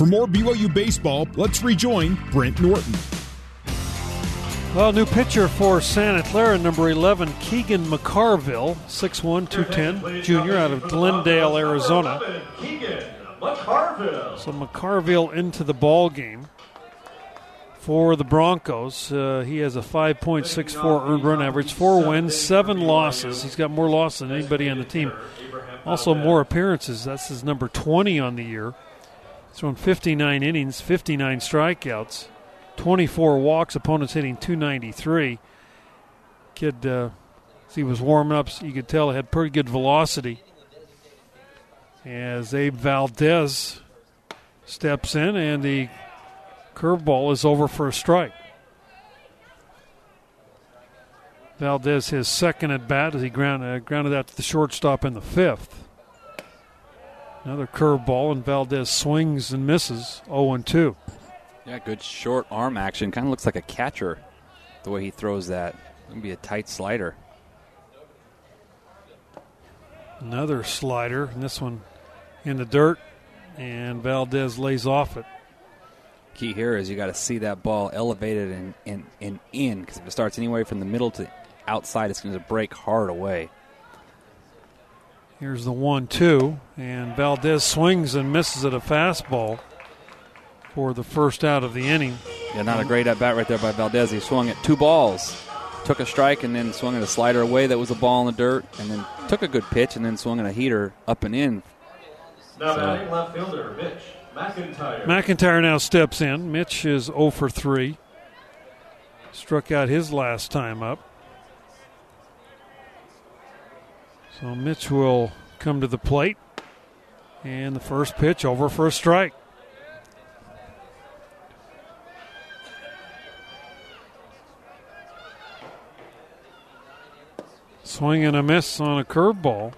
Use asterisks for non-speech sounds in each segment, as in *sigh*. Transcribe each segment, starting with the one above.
For more BYU baseball, let's rejoin Brent Norton. Well, new pitcher for Santa Clara, number 11, Keegan McCarville, 6'1, 210, junior out of Glendale, Arizona. So McCarville into the ball game for the Broncos. Uh, he has a 5.64 earned run average, four wins, seven losses. He's got more losses than anybody on the team. Also, more appearances. That's his number 20 on the year. Thrown 59 innings, 59 strikeouts. 24 walks, opponents hitting 293. Kid, uh, as he was warming up, you could tell he had pretty good velocity. As Abe Valdez steps in, and the curveball is over for a strike. Valdez his second at bat as he ground, uh, grounded out to the shortstop in the fifth. Another curveball, and Valdez swings and misses 0 2. Yeah, good short arm action. Kind of looks like a catcher the way he throws that. It'll be a tight slider. Another slider, and this one in the dirt, and Valdez lays off it. Key here is you got to see that ball elevated and, and, and in because if it starts anywhere from the middle to outside, it's going to break hard away. Here's the one two, and Valdez swings and misses at a fastball for the first out of the inning. Yeah, not a great at bat right there by Valdez. He swung at two balls, took a strike, and then swung at a slider away that was a ball in the dirt, and then took a good pitch, and then swung at a heater up and in. Now so. batting left fielder Mitch McIntyre. McIntyre now steps in. Mitch is 0 for 3. Struck out his last time up. So Mitch will come to the plate. And the first pitch over for a strike. Swing and a miss on a curveball.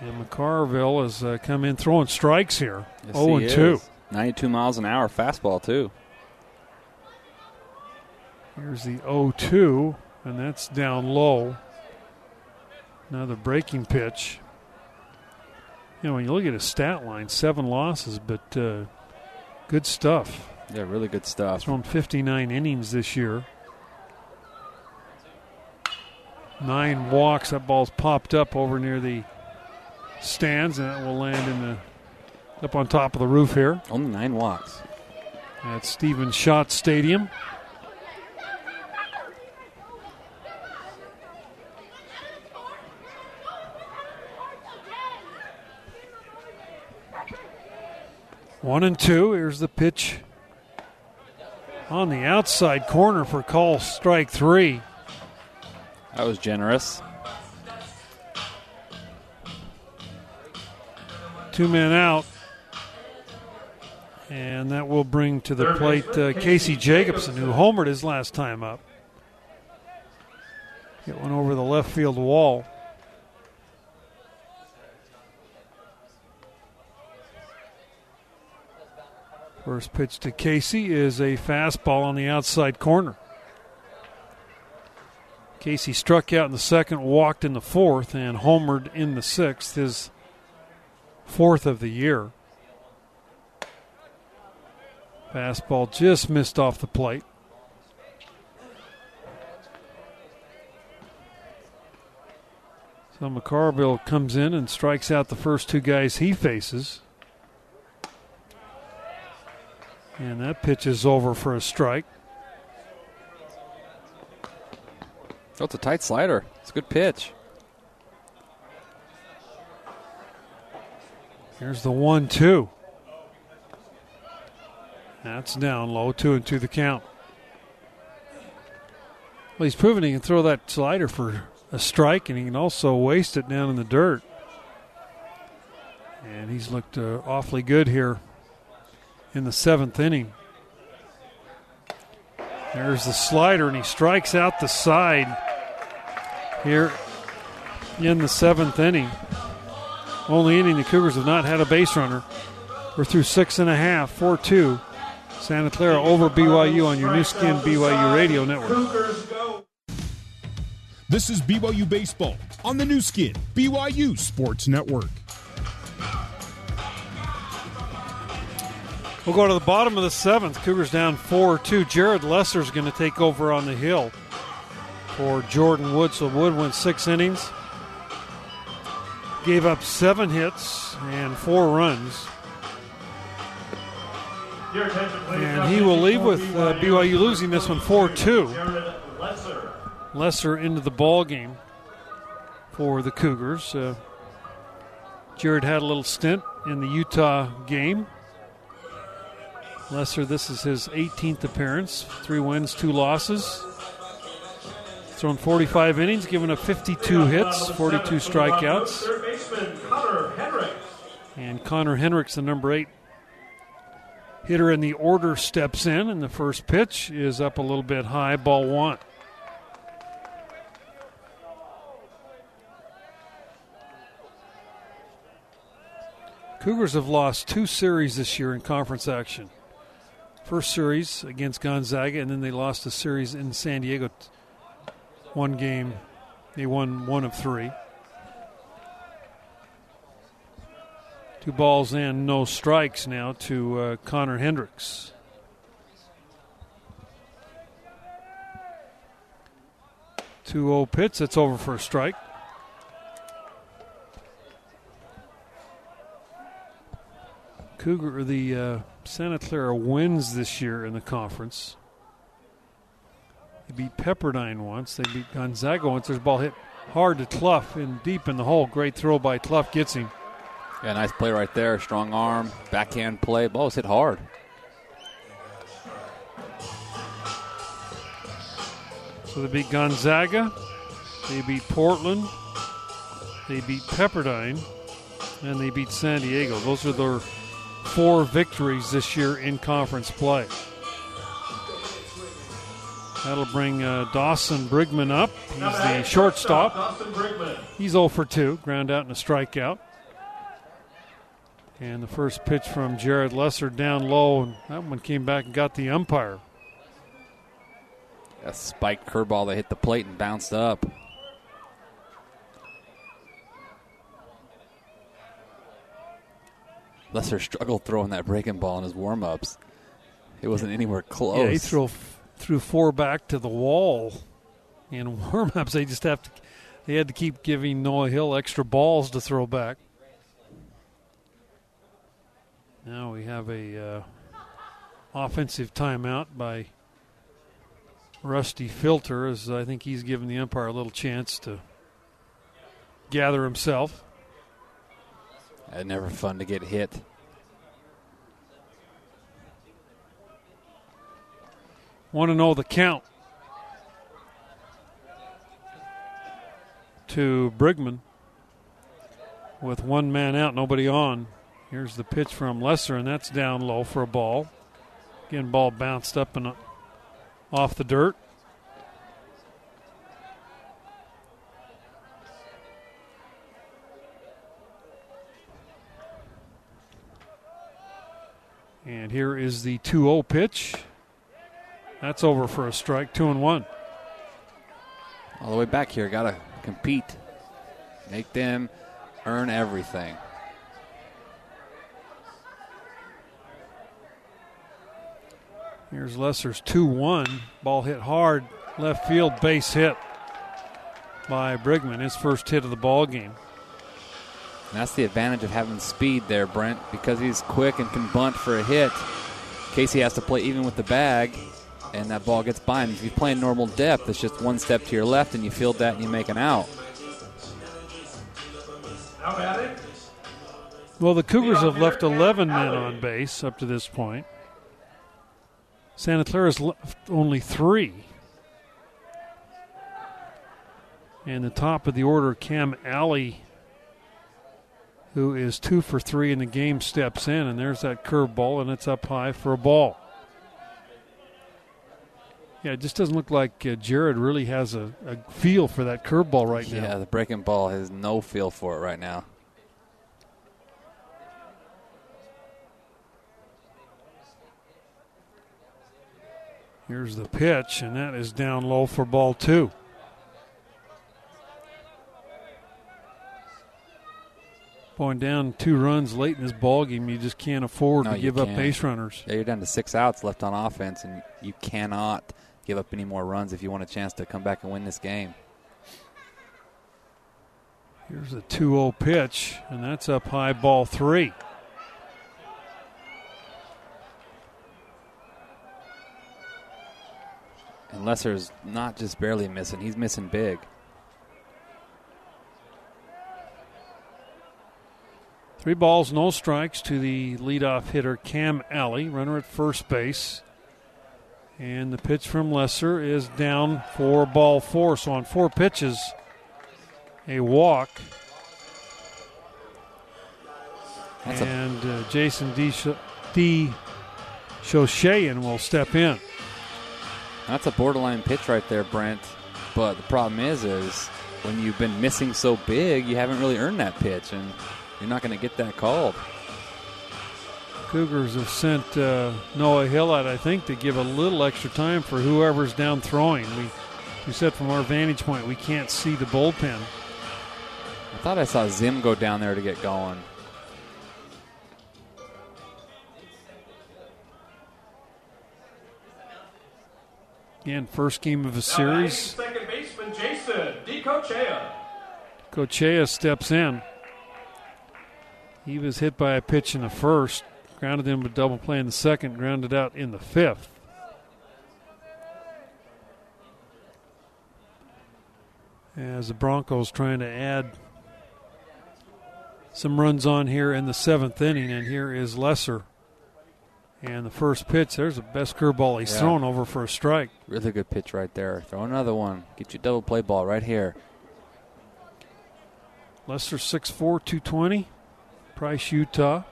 And McCarville has uh, come in throwing strikes here. Yes, 0 and 2. 92 miles an hour fastball, too. Here's the 0 2, and that's down low. Another breaking pitch. You know, when you look at his stat line, seven losses, but uh, good stuff. Yeah, really good stuff. Thrown 59 innings this year. Nine walks. That ball's popped up over near the stands, and it will land in the up on top of the roof here. Only nine walks. At Stephen Schott Stadium. One and two. Here's the pitch on the outside corner for call strike three. That was generous. Two men out. And that will bring to the plate uh, Casey Jacobson, who homered his last time up. Get one over the left field wall. First pitch to Casey is a fastball on the outside corner. Casey struck out in the second, walked in the fourth, and homered in the sixth, his fourth of the year. Fastball just missed off the plate. So McCarville comes in and strikes out the first two guys he faces. And that pitch is over for a strike. Oh, it's a tight slider. It's a good pitch. Here's the one two. That's down low, two and two the count. Well, he's proven he can throw that slider for a strike, and he can also waste it down in the dirt. And he's looked uh, awfully good here in the seventh inning. There's the slider, and he strikes out the side here in the seventh inning. Only inning the Cougars have not had a base runner. We're through six and a half, 4 2. Santa Clara over BYU on your Nu Skin BYU Radio Network. This is BYU Baseball on the Nu Skin BYU Sports Network. We'll go to the bottom of the seventh. Cougars down 4 2. Jared Lesser is going to take over on the hill for Jordan Wood. So Wood went six innings, gave up seven hits and four runs. And he will leave with uh, BYU losing this one 4 2. Lesser. Lesser into the ball game for the Cougars. Uh, Jared had a little stint in the Utah game. Lesser, this is his 18th appearance. Three wins, two losses. Thrown 45 innings, given up 52 hits, 42 strikeouts. And Connor Hendricks, the number eight hitter in the order, steps in, and the first pitch is up a little bit high, ball one. Cougars have lost two series this year in conference action. First series against Gonzaga, and then they lost a series in San Diego. One game, they won one of three. Two balls and no strikes now to uh, Connor Hendricks. Two zero pitch. That's over for a strike. Cougar, the uh, Santa Clara wins this year in the conference. They beat Pepperdine once. They beat Gonzaga once. There's a ball hit hard to Cluff and deep in the hole. Great throw by Cluff gets him. Yeah, nice play right there. Strong arm, backhand play. Ball was hit hard. So they beat Gonzaga, they beat Portland, they beat Pepperdine, and they beat San Diego. Those are their four victories this year in conference play. That'll bring uh, Dawson Brigman up. He's the shortstop. He's 0 for 2, ground out and a strikeout. And the first pitch from Jared Lesser down low, and that one came back and got the umpire. A spiked curveball that hit the plate and bounced up. Lesser struggled throwing that breaking ball in his warm ups. It wasn't anywhere close. Yeah, he threw threw four back to the wall. In *laughs* warm-ups, they just have to. They had to keep giving Noah Hill extra balls to throw back. Now we have a uh, offensive timeout by Rusty Filter, as I think he's giving the umpire a little chance to gather himself. Uh, never fun to get hit. Want to know the count to Brigman with one man out, nobody on. Here's the pitch from Lesser, and that's down low for a ball. Again, ball bounced up and off the dirt. And here is the 2 0 pitch. That's over for a strike, 2 and 1. All the way back here, got to compete. Make them earn everything. Here's Lesser's 2 1. Ball hit hard, left field, base hit by Brigman, his first hit of the ball game. And that's the advantage of having speed there, Brent, because he's quick and can bunt for a hit. Casey has to play even with the bag, and that ball gets by him. If you play playing normal depth, it's just one step to your left, and you field that and you make an out. Well, the Cougars have left 11 men on base up to this point. Santa Clara's left only three. And the top of the order, Cam Alley, who is two for three in the game, steps in, and there's that curveball, and it's up high for a ball. Yeah, it just doesn't look like uh, Jared really has a, a feel for that curveball right now. Yeah, the breaking ball has no feel for it right now. Here's the pitch, and that is down low for ball two. Going down two runs late in this ball game, you just can't afford No, to give up can't. base runners. Yeah, you're down to six outs left on offense, and you cannot give up any more runs if you want a chance to come back and win this game. Here's a 2 0 pitch, and that's up high ball three. And Lesser's not just barely missing; he's missing big. Three balls, no strikes to the leadoff hitter, Cam Alley, runner at first base. And the pitch from Lesser is down for ball four. So on four pitches, a walk. That's and uh, Jason D. Sh- D. Shoshayan will step in. That's a borderline pitch right there, Brent. But the problem is, is when you've been missing so big, you haven't really earned that pitch, and you're not going to get that called. Cougars have sent uh, Noah Hill out, I think, to give a little extra time for whoever's down throwing. We, we said from our vantage point, we can't see the bullpen. I thought I saw Zim go down there to get going. Again, first game of the Now series. Second baseman Jason DiCochea. Cochea steps in. He was hit by a pitch in the first, grounded in with double play in the second, grounded out in the fifth. As the Broncos trying to add some runs on here in the seventh inning, and here is Lesser. And the first pitch, there's the best curveball he's Yeah. thrown over for a strike. Really good pitch right there. Throw another one. Get you double play ball right here. Lesser 6'4, 220. Price, Utah.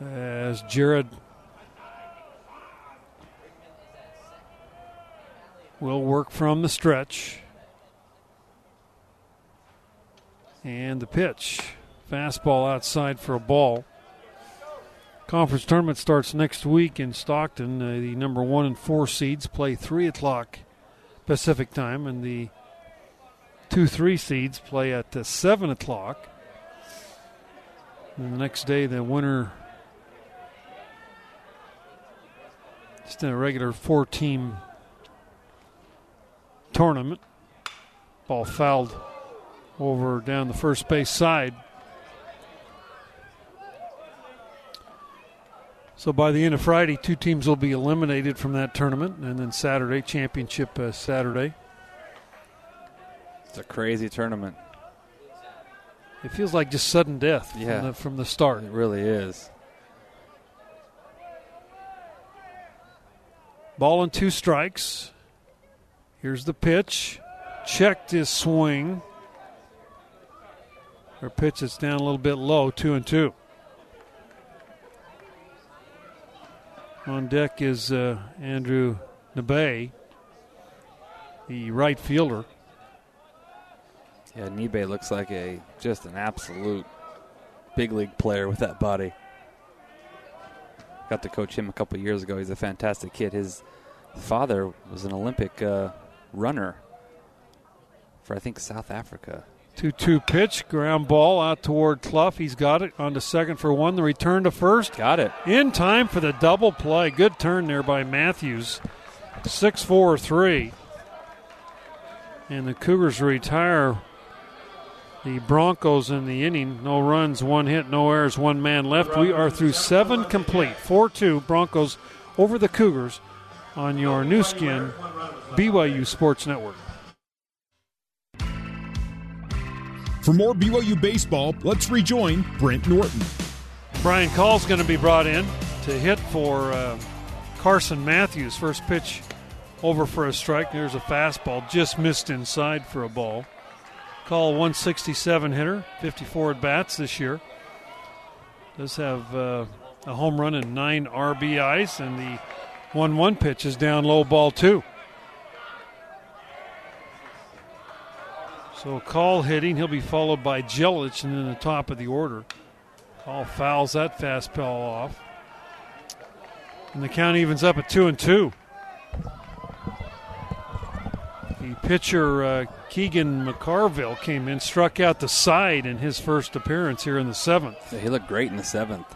As Jared will work from the stretch. And the pitch. Fastball outside for a ball. Conference tournament starts next week in Stockton. Uh, the number one and four seeds play three o'clock Pacific time, and the two three seeds play at uh, seven o'clock. And the next day, the winner, just in a regular four-team tournament, ball fouled over down the first base side. So by the end of Friday, two teams will be eliminated from that tournament, and then Saturday, championship uh, Saturday. It's a crazy tournament. It feels like just sudden death Yeah. from, the, from the start. It really is. Ball and two strikes. Here's the pitch. Checked his swing. Or pitch is down a little bit low, two and two. On deck is uh, Andrew Nebe, the right fielder. Yeah, Nibe looks like a just an absolute big league player with that body. Got to coach him a couple years ago. He's a fantastic kid. His father was an Olympic uh, runner for I think South Africa. 2 2 pitch, ground ball out toward Cluff. He's got it on to second for one. The return to first. Got it. In time for the double play. Good turn there by Matthews. 6 4 3. And the Cougars retire the Broncos in the inning. No runs, one hit, no errors, one man left. We are through seven complete. 4 2 Broncos over the Cougars on your Nu Skin BYU Sports Network. For more BYU baseball, let's rejoin Brent Norton. Brian Call's going to be brought in to hit for uh, Carson Matthews. First pitch over for a strike. There's a fastball, just missed inside for a ball. Call 167 hitter, 54 at bats this year. Does have uh, a home run and nine RBIs, and the 1 1 pitch is down low ball, two. So Call hitting. He'll be followed by Jelich and then the top of the order. Call fouls that fastball off. And the count evens up at two and two. The pitcher uh, Keegan McCarville came in, struck out the side in his first appearance here in the seventh. Yeah, he looked great in the seventh.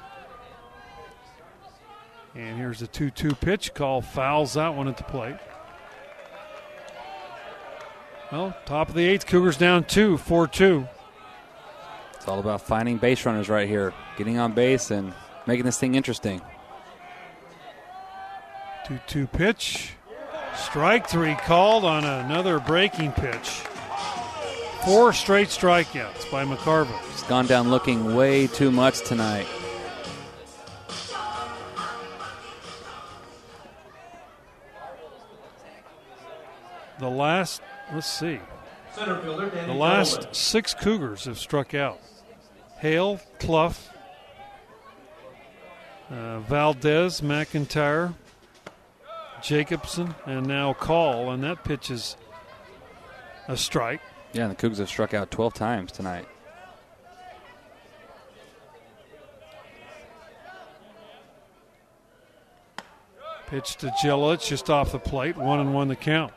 And here's a 2 2 pitch call, fouls that one at the plate. Well, top of the eighth, Cougars down two, 4 2. It's all about finding base runners right here, getting on base and making this thing interesting. 2 2 pitch. Strike three called on another breaking pitch. Four straight strikeouts by McCarville. He's gone down looking way too much tonight. Let's see, Center fielder Danny the last Gentleman. six Cougars have struck out. Hale, Cluff, uh, Valdez, McIntyre, Jacobson, and now Call, and that pitch is a strike. Yeah, and the Cougs have struck out 12 times tonight. Pitch to Jelic just off the plate, one and one the count.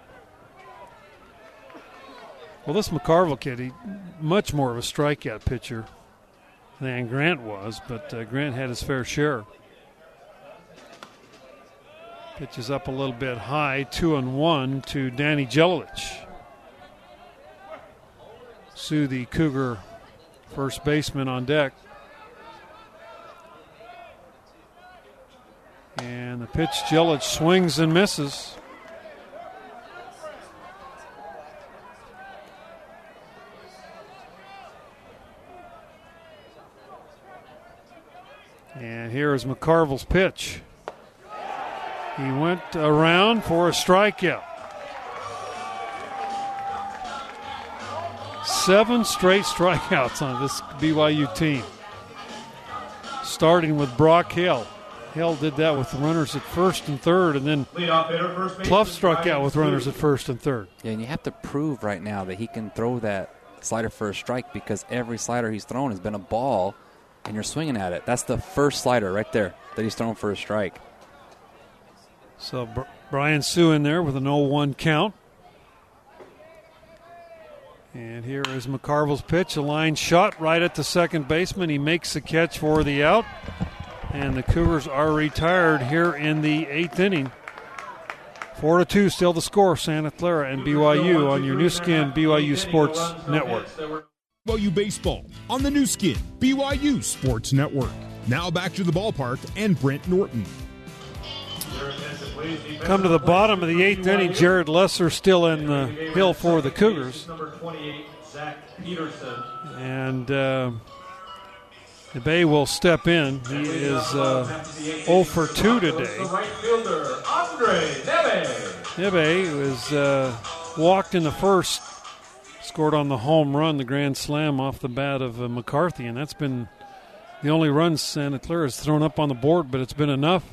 Well, this McCarville kid, he much more of a strikeout pitcher than Grant was, but uh, Grant had his fair share. Pitches up a little bit high, two and one to Danny Jelic. Sue, the Cougar first baseman on deck. And the pitch, Jelic swings and misses. Here is McCarville's pitch. He went around for a strikeout. Seven straight *laughs* strikeouts on this BYU team. Starting with Brock Hill. Hill did that with runners at first and third, and then Cluff struck out with runners at first and third. Yeah, and you have to prove right now that he can throw that slider for a strike because every slider he's thrown has been a ball and you're swinging at it. That's the first slider right there that he's thrown for a strike. So Br- Brian Sue in there with an 0-1 count. And here is McCarville's pitch, a line shot right at the second baseman. He makes the catch for the out. And the Cougars are retired here in the eighth inning. Four to two, still the score. Santa Clara and BYU on your Nu Skin BYU Sports Network. BYU Baseball on the Nu Skin, BYU Sports Network. Now back to the ballpark and Brent Norton. Come to the bottom of the eighth inning. Jared Lesser still in the hill for the Cougars. Number 28, Zach Peterson. And uh, the Bay will step in. He is uh, 0 for 2 today. Nebe was uh, walked in the first, scored on the home run, the grand slam off the bat of uh, McCarthy, and that's been the only run Santa Clara has thrown up on the board, but it's been enough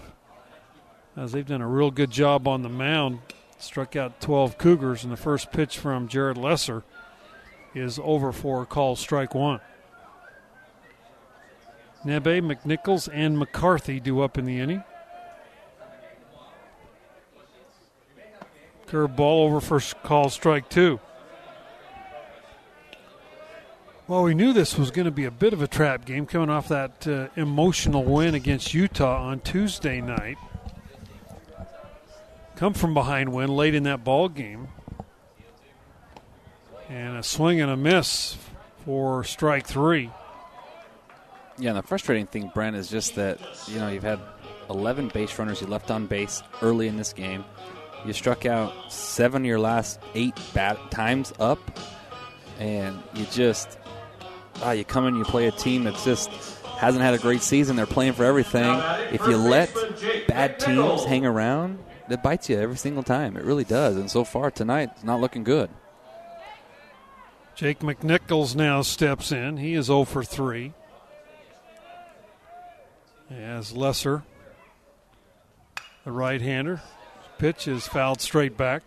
as they've done a real good job on the mound. Struck out 12 Cougars, and the first pitch from Jared Lesser is over for call strike one. Nebe, McNichols, and McCarthy do up in the inning. Curve ball over for call strike two. Well, we knew this was going to be a bit of a trap game coming off that uh, emotional win against Utah on Tuesday night. Come from behind win late in that ball game. And a swing and a miss for strike three. Yeah, and the frustrating thing, Brent, is just that you know you've had 11 base runners you left on base early in this game. You struck out seven of your last eight bat times up, and you just ah, you come in, you play a team that's just hasn't had a great season. They're playing for everything. If you let bad teams hang around, it bites you every single time. It really does. And so far tonight, it's not looking good. Jake McNichols now steps in. He is 0 for 3. As Lesser, the right hander. Pitch is fouled straight back.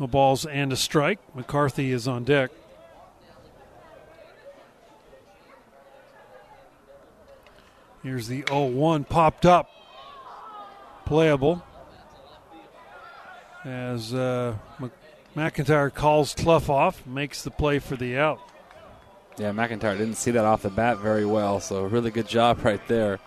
No balls and a strike. McCarthy is on deck. Here's the 0 1 popped up. Playable. As uh, McIntyre calls Cluff off, makes the play for the out. Yeah, McIntyre didn't see that off the bat very well, so really good job right there.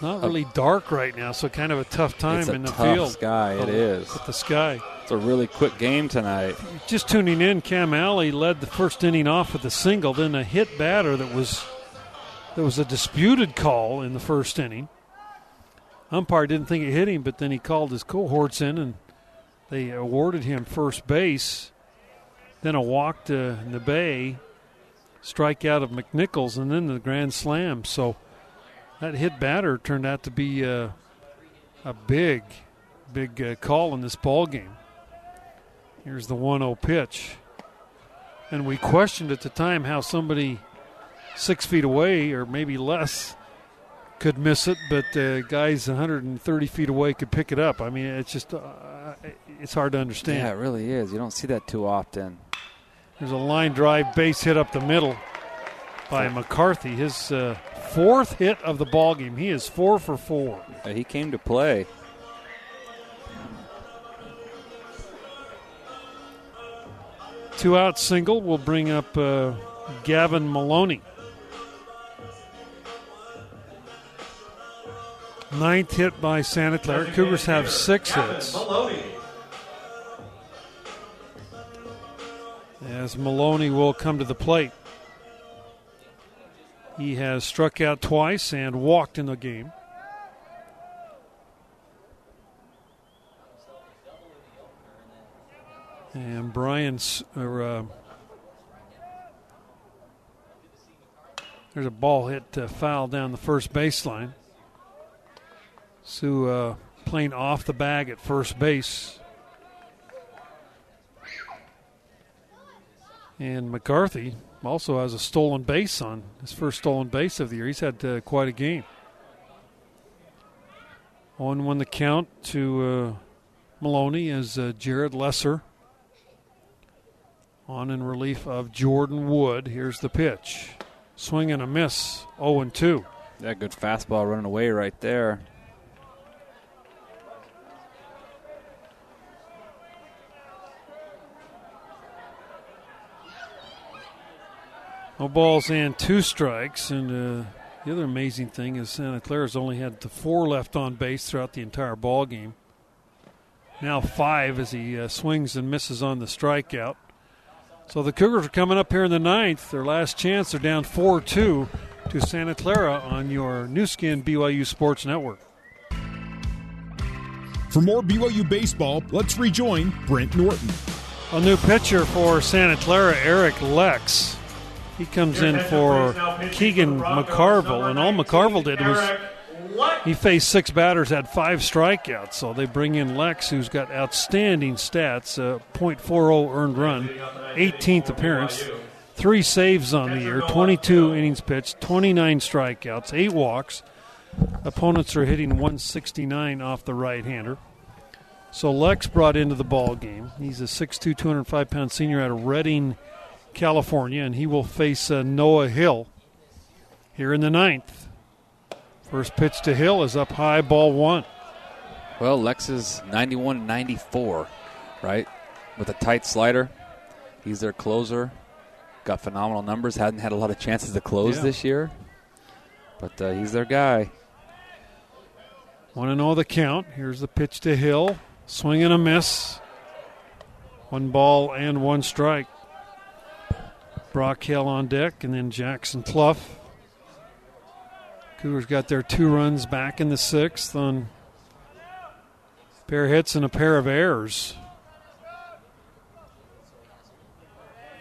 Not really dark right now, so kind of a tough time it's a in the tough field. sky. It is. With the sky. It's a really quick game tonight. Just tuning in, Cam Alley led the first inning off with a single, then a hit batter that was there was a disputed call in the first inning. Umpire didn't think it hit him, but then he called his cohorts in and they awarded him first base. Then a walk to the bay, strikeout of McNichols, and then the grand slam. So that hit batter turned out to be a, a big, big uh, call in this ball game. Here's the 1-0 pitch, and we questioned at the time how somebody six feet away or maybe less could miss it, but uh, guys 130 feet away could pick it up. I mean, it's just uh, it's hard to understand. Yeah, it really is. You don't see that too often. There's a line drive base hit up the middle by McCarthy. His uh, fourth hit of the ball game. He is four for four. He came to play. Two out single will bring up uh, Gavin Maloney. Ninth hit by Santa Clara. Cougars have six hits. As Maloney will come to the plate. He has struck out twice and walked in the game. And Brian's. Uh, there's a ball hit uh, foul down the first baseline. Sue uh, playing off the bag at first base. And McCarthy also has a stolen base on his first stolen base of the year. He's had uh, quite a game. 1 1 the count to uh, Maloney as uh, Jared Lesser on in relief of Jordan Wood. Here's the pitch. Swing and a miss. 0 2. That good fastball running away right there. No balls and two strikes. And uh, the other amazing thing is Santa Clara's only had the four left on base throughout the entire ball game. Now five as he uh, swings and misses on the strikeout. So the Cougars are coming up here in the ninth. Their last chance. They're down 4 2 to Santa Clara on your Nu Skin BYU Sports Network. For more BYU baseball, let's rejoin Brent Norton. A new pitcher for Santa Clara, Eric Lex. He comes in for Keegan McCarville, and all McCarville did was he faced six batters, had five strikeouts. So they bring in Lex, who's got outstanding stats uh, .40 earned run, 18th appearance, three saves on the year, 22 innings pitched, 29 strikeouts, eight walks. Opponents are hitting 169 off the right hander. So Lex brought into the ball game. He's a 6'2", 205 pound senior out of Redding, California, and he will face uh, Noah Hill here in the ninth. First pitch to Hill is up high, ball one. Well, Lex is 91 94, right? With a tight slider. He's their closer. Got phenomenal numbers. Hadn't had a lot of chances to close Yeah. this year. But uh, he's their guy. Want to know the count. Here's the pitch to Hill. Swing and a miss. One ball and one strike. Brock Hill on deck, and then Jackson Cluff. Cougars got their two runs back in the sixth on a pair of hits and a pair of errors.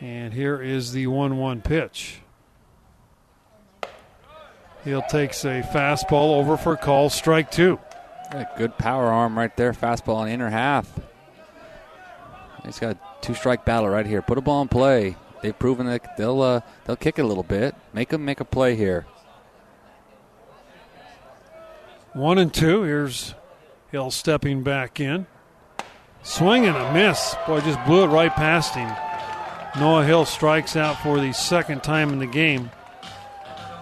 And here is the 1 1 pitch. He'll takes a fastball over for call, strike two. Good power arm right there. Fastball in the inner half. He's got a two strike battle right here. Put a ball in play. They've proven that they'll uh, they'll kick it a little bit. Make them make a play here. One and two. Here's Hill stepping back in. Swing and a miss. Boy, just blew it right past him. Noah Hill strikes out for the second time in the game.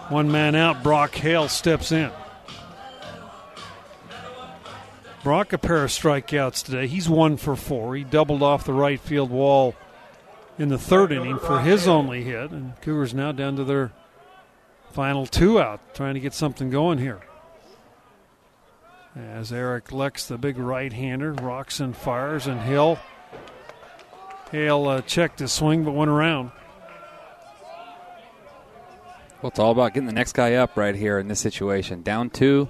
One man out. Brock Hale steps in. Brock a pair of strikeouts today. He's one for four. He doubled off the right field wall in the third inning for his only hit, and Cougars now down to their final two out, trying to get something going here. As Eric Lex, the big right-hander, rocks and fires, and Hill. Hale uh, checked his swing, but went around. Well, it's all about getting the next guy up right here in this situation. Down two,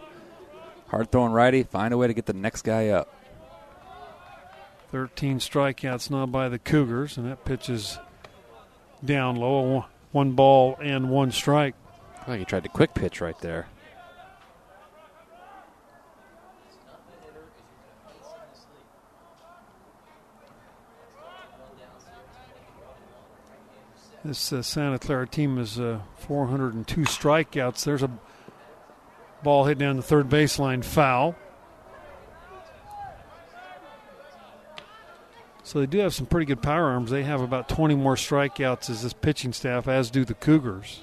hard throwing righty, find a way to get the next guy up. 13 strikeouts now by the Cougars, and that pitch is down low. One ball and one strike. Well, you tried the quick pitch right there. This uh, Santa Clara team is uh, 402 strikeouts. There's a ball hit down the third baseline, foul. So they do have some pretty good power arms. They have about 20 more strikeouts as this pitching staff, as do the Cougars.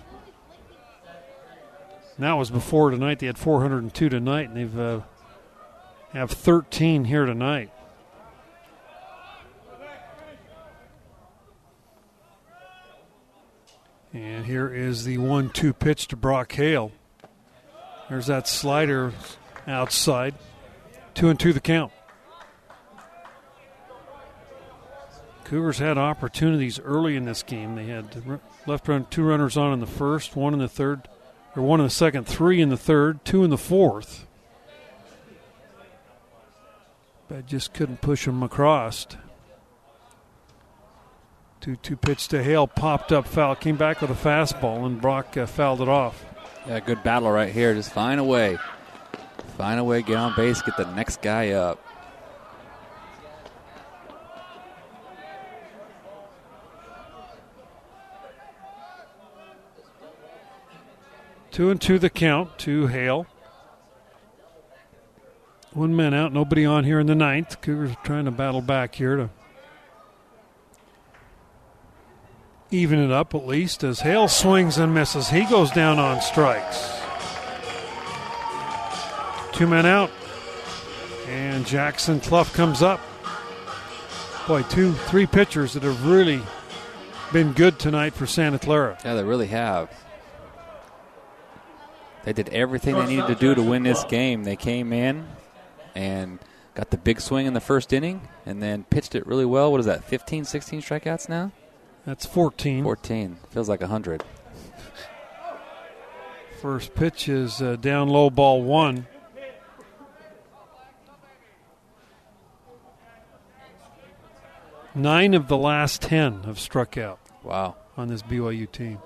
And that was before tonight. They had 402 tonight, and they've uh, have 13 here tonight. And here is the one-two pitch to Brock Hale. There's that slider outside. Two and two the count. Cougars had opportunities early in this game. They had left run two runners on in the first, one in the third, or one in the second, three in the third, two in the fourth. But just couldn't push them across. Two two pitch to Hale, popped up foul, came back with a fastball, and Brock uh, fouled it off. Yeah, good battle right here. Just find a way, find a way, get on base, get the next guy up. Two and two the count to Hale. One man out, nobody on here in the ninth. Cougars trying to battle back here to even it up at least as Hale swings and misses. He goes down on strikes. Two men out. And Jackson Cluff comes up. Boy, two, three pitchers that have really been good tonight for Santa Clara. Yeah, they really have. They did everything they needed to do to win this game. They came in and got the big swing in the first inning and then pitched it really well. What is that, 15, 16 strikeouts now? That's 14. 14. Feels like 100. First pitch is uh, down low ball one. Nine of the last 10 have struck out. Wow. On this BYU team.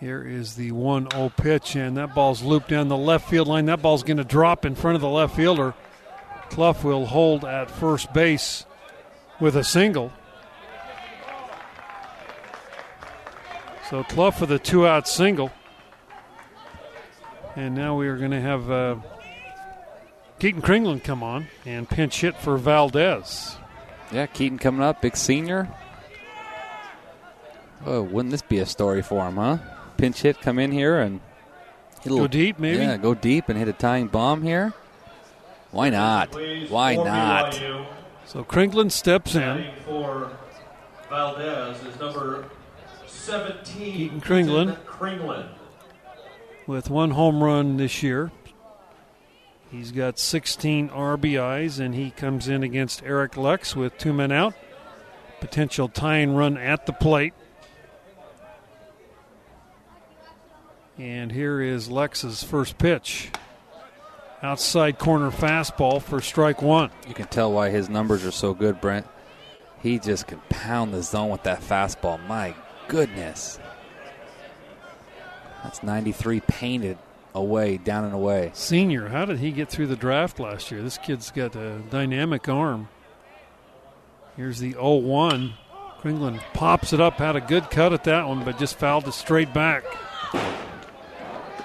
Here is the 1 0 pitch, and that ball's looped down the left field line. That ball's going to drop in front of the left fielder. Cluff will hold at first base with a single. So Cluff for the two out single. And now we are going to have uh, Keaton Kringlen come on and pinch hit for Valdez. Yeah, Keaton coming up, big senior. Oh, wouldn't this be a story for him, huh? Pinch hit, come in here and go deep, maybe. Yeah, go deep and hit a tying bomb here. Why not? Why not? So Kringlen steps in. For Valdez is number 17. Keaton Kringlen. Kringlen. With one home run this year. He's got 16 RBIs, and he comes in against Eric Lex with two men out. Potential tying run at the plate. And here is Lex's first pitch. Outside corner fastball for strike one. You can tell why his numbers are so good, Brent. He just can pound the zone with that fastball. My goodness. That's 93 painted away, down and away. Senior, how did he get through the draft last year? This kid's got a dynamic arm. Here's the 0 1. Kringlen pops it up, had a good cut at that one, but just fouled it straight back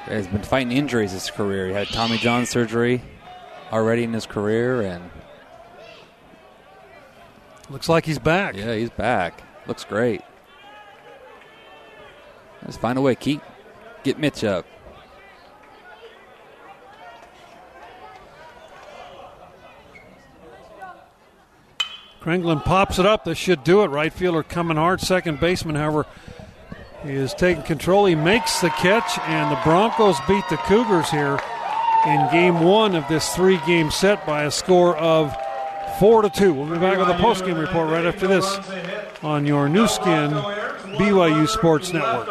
has been fighting injuries his career. He had Tommy John surgery already in his career, and looks like he's back. Yeah, he's back. Looks great. Let's find a way. Keep get Mitch up. Kringlen pops it up. This should do it. Right fielder coming hard. Second baseman, however, he is taking control. He makes the catch, and the Broncos beat the Cougars here in game one of this three game set by a score of four to two. We'll be back with a post game report right after this on your Nu Skin BYU Sports Network.